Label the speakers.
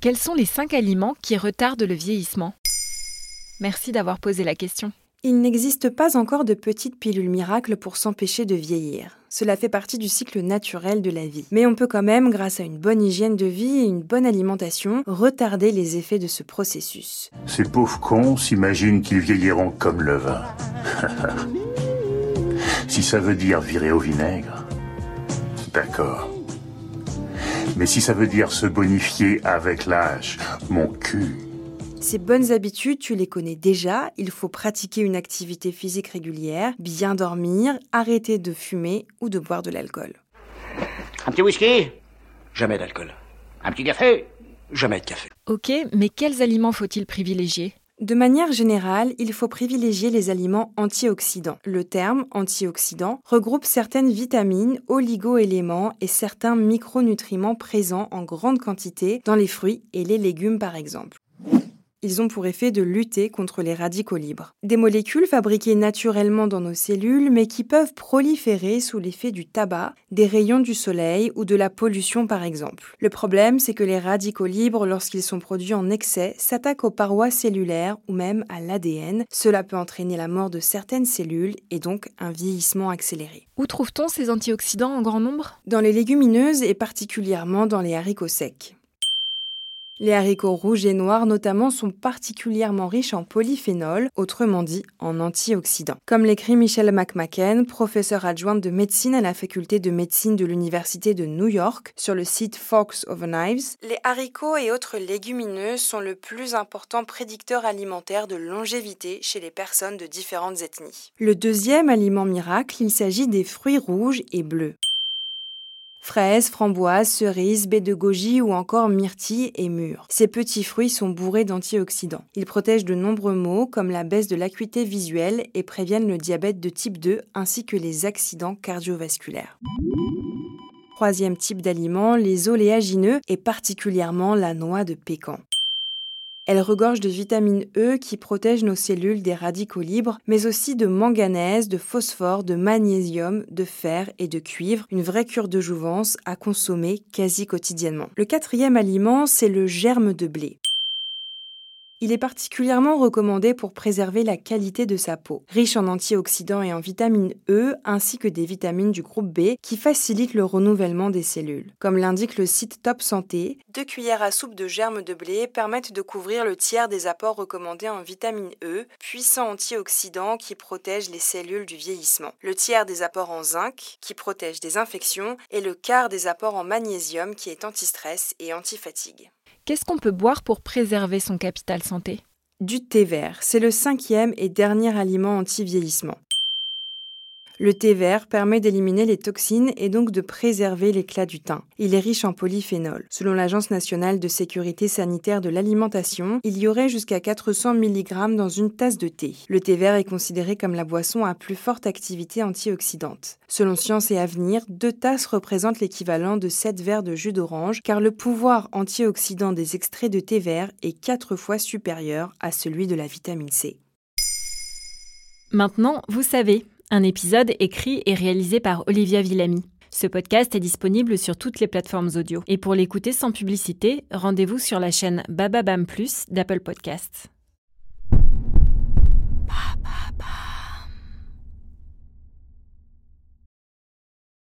Speaker 1: Quels sont les 5 aliments qui retardent le vieillissement? Merci d'avoir posé la question.
Speaker 2: Il n'existe pas encore de petites pilules miracles pour s'empêcher de vieillir. Cela fait partie du cycle naturel de la vie. Mais on peut quand même, grâce à une bonne hygiène de vie et une bonne alimentation, retarder les effets de ce processus.
Speaker 3: Ces pauvres cons s'imaginent qu'ils vieilliront comme le vin. si ça veut dire virer au vinaigre, d'accord. Mais si ça veut dire se bonifier avec l'âge, mon cul.
Speaker 2: Ces bonnes habitudes, tu les connais déjà. Il faut pratiquer une activité physique régulière, bien dormir, arrêter de fumer ou de boire de l'alcool.
Speaker 4: Un petit whisky? Jamais d'alcool. Un petit café? Jamais de café.
Speaker 1: Ok, mais quels aliments faut-il privilégier?
Speaker 2: De manière générale, il faut privilégier les aliments antioxydants. Le terme antioxydant regroupe certaines vitamines, oligo-éléments et certains micronutriments présents en grande quantité dans les fruits et les légumes par exemple. Ils ont pour effet de lutter contre les radicaux libres. Des molécules fabriquées naturellement dans nos cellules mais qui peuvent proliférer sous l'effet du tabac, des rayons du soleil ou de la pollution par exemple. Le problème, c'est que les radicaux libres, lorsqu'ils sont produits en excès, s'attaquent aux parois cellulaires ou même à l'ADN. Cela peut entraîner la mort de certaines cellules et donc un vieillissement accéléré.
Speaker 1: Où trouve-t-on ces antioxydants en grand nombre?
Speaker 2: Dans les légumineuses et particulièrement dans les haricots secs. Les haricots rouges et noirs notamment sont particulièrement riches en polyphénol, autrement dit en antioxydants. Comme l'écrit Michelle McMacken, professeure adjointe de médecine à la faculté de médecine de l'Université de New York, sur le site Fox of Knives, les haricots et autres légumineuses sont le plus important prédicteur alimentaire de longévité chez les personnes de différentes ethnies. Le deuxième aliment miracle, il s'agit des fruits rouges et bleus. Fraises, framboises, cerises, baies de goji ou encore myrtilles et mûres. Ces petits fruits sont bourrés d'antioxydants. Ils protègent de nombreux maux comme la baisse de l'acuité visuelle et préviennent le diabète de type 2 ainsi que les accidents cardiovasculaires. Troisième type d'aliment, les oléagineux et particulièrement la noix de pécan. Elle regorge de vitamine E qui protège nos cellules des radicaux libres, mais aussi de manganèse, de phosphore, de magnésium, de fer et de cuivre, une vraie cure de jouvence à consommer quasi quotidiennement. Le quatrième aliment, c'est le germe de blé. Il est particulièrement recommandé pour préserver la qualité de sa peau, riche en antioxydants et en vitamine E ainsi que des vitamines du groupe B qui facilitent le renouvellement des cellules. Comme l'indique le site Top Santé, deux cuillères à soupe de germes de blé permettent de couvrir le tiers des apports recommandés en vitamine E, puissant antioxydant qui protège les cellules du vieillissement, le tiers des apports en zinc qui protège des infections et le quart des apports en magnésium qui est anti-stress et anti-fatigue.
Speaker 1: Qu'est-ce qu'on peut boire pour préserver son capital santé?
Speaker 2: Du thé vert, c'est le cinquième et dernier aliment anti-vieillissement. Le thé vert permet d'éliminer les toxines et donc de préserver l'éclat du teint. Il est riche en polyphénol. Selon l'Agence nationale de sécurité sanitaire de l'alimentation, il y aurait jusqu'à 400 mg dans une tasse de thé. Le thé vert est considéré comme la boisson à plus forte activité antioxydante. Selon Science et Avenir, deux tasses représentent l'équivalent de 7 verres de jus d'orange car le pouvoir antioxydant des extraits de thé vert est 4 fois supérieur à celui de la vitamine C.
Speaker 1: Maintenant, vous savez, un épisode écrit et réalisé par Olivia Villamy. Ce podcast est disponible sur toutes les plateformes audio. Et pour l'écouter sans publicité, rendez-vous sur la chaîne Bababam Plus d'Apple Podcasts.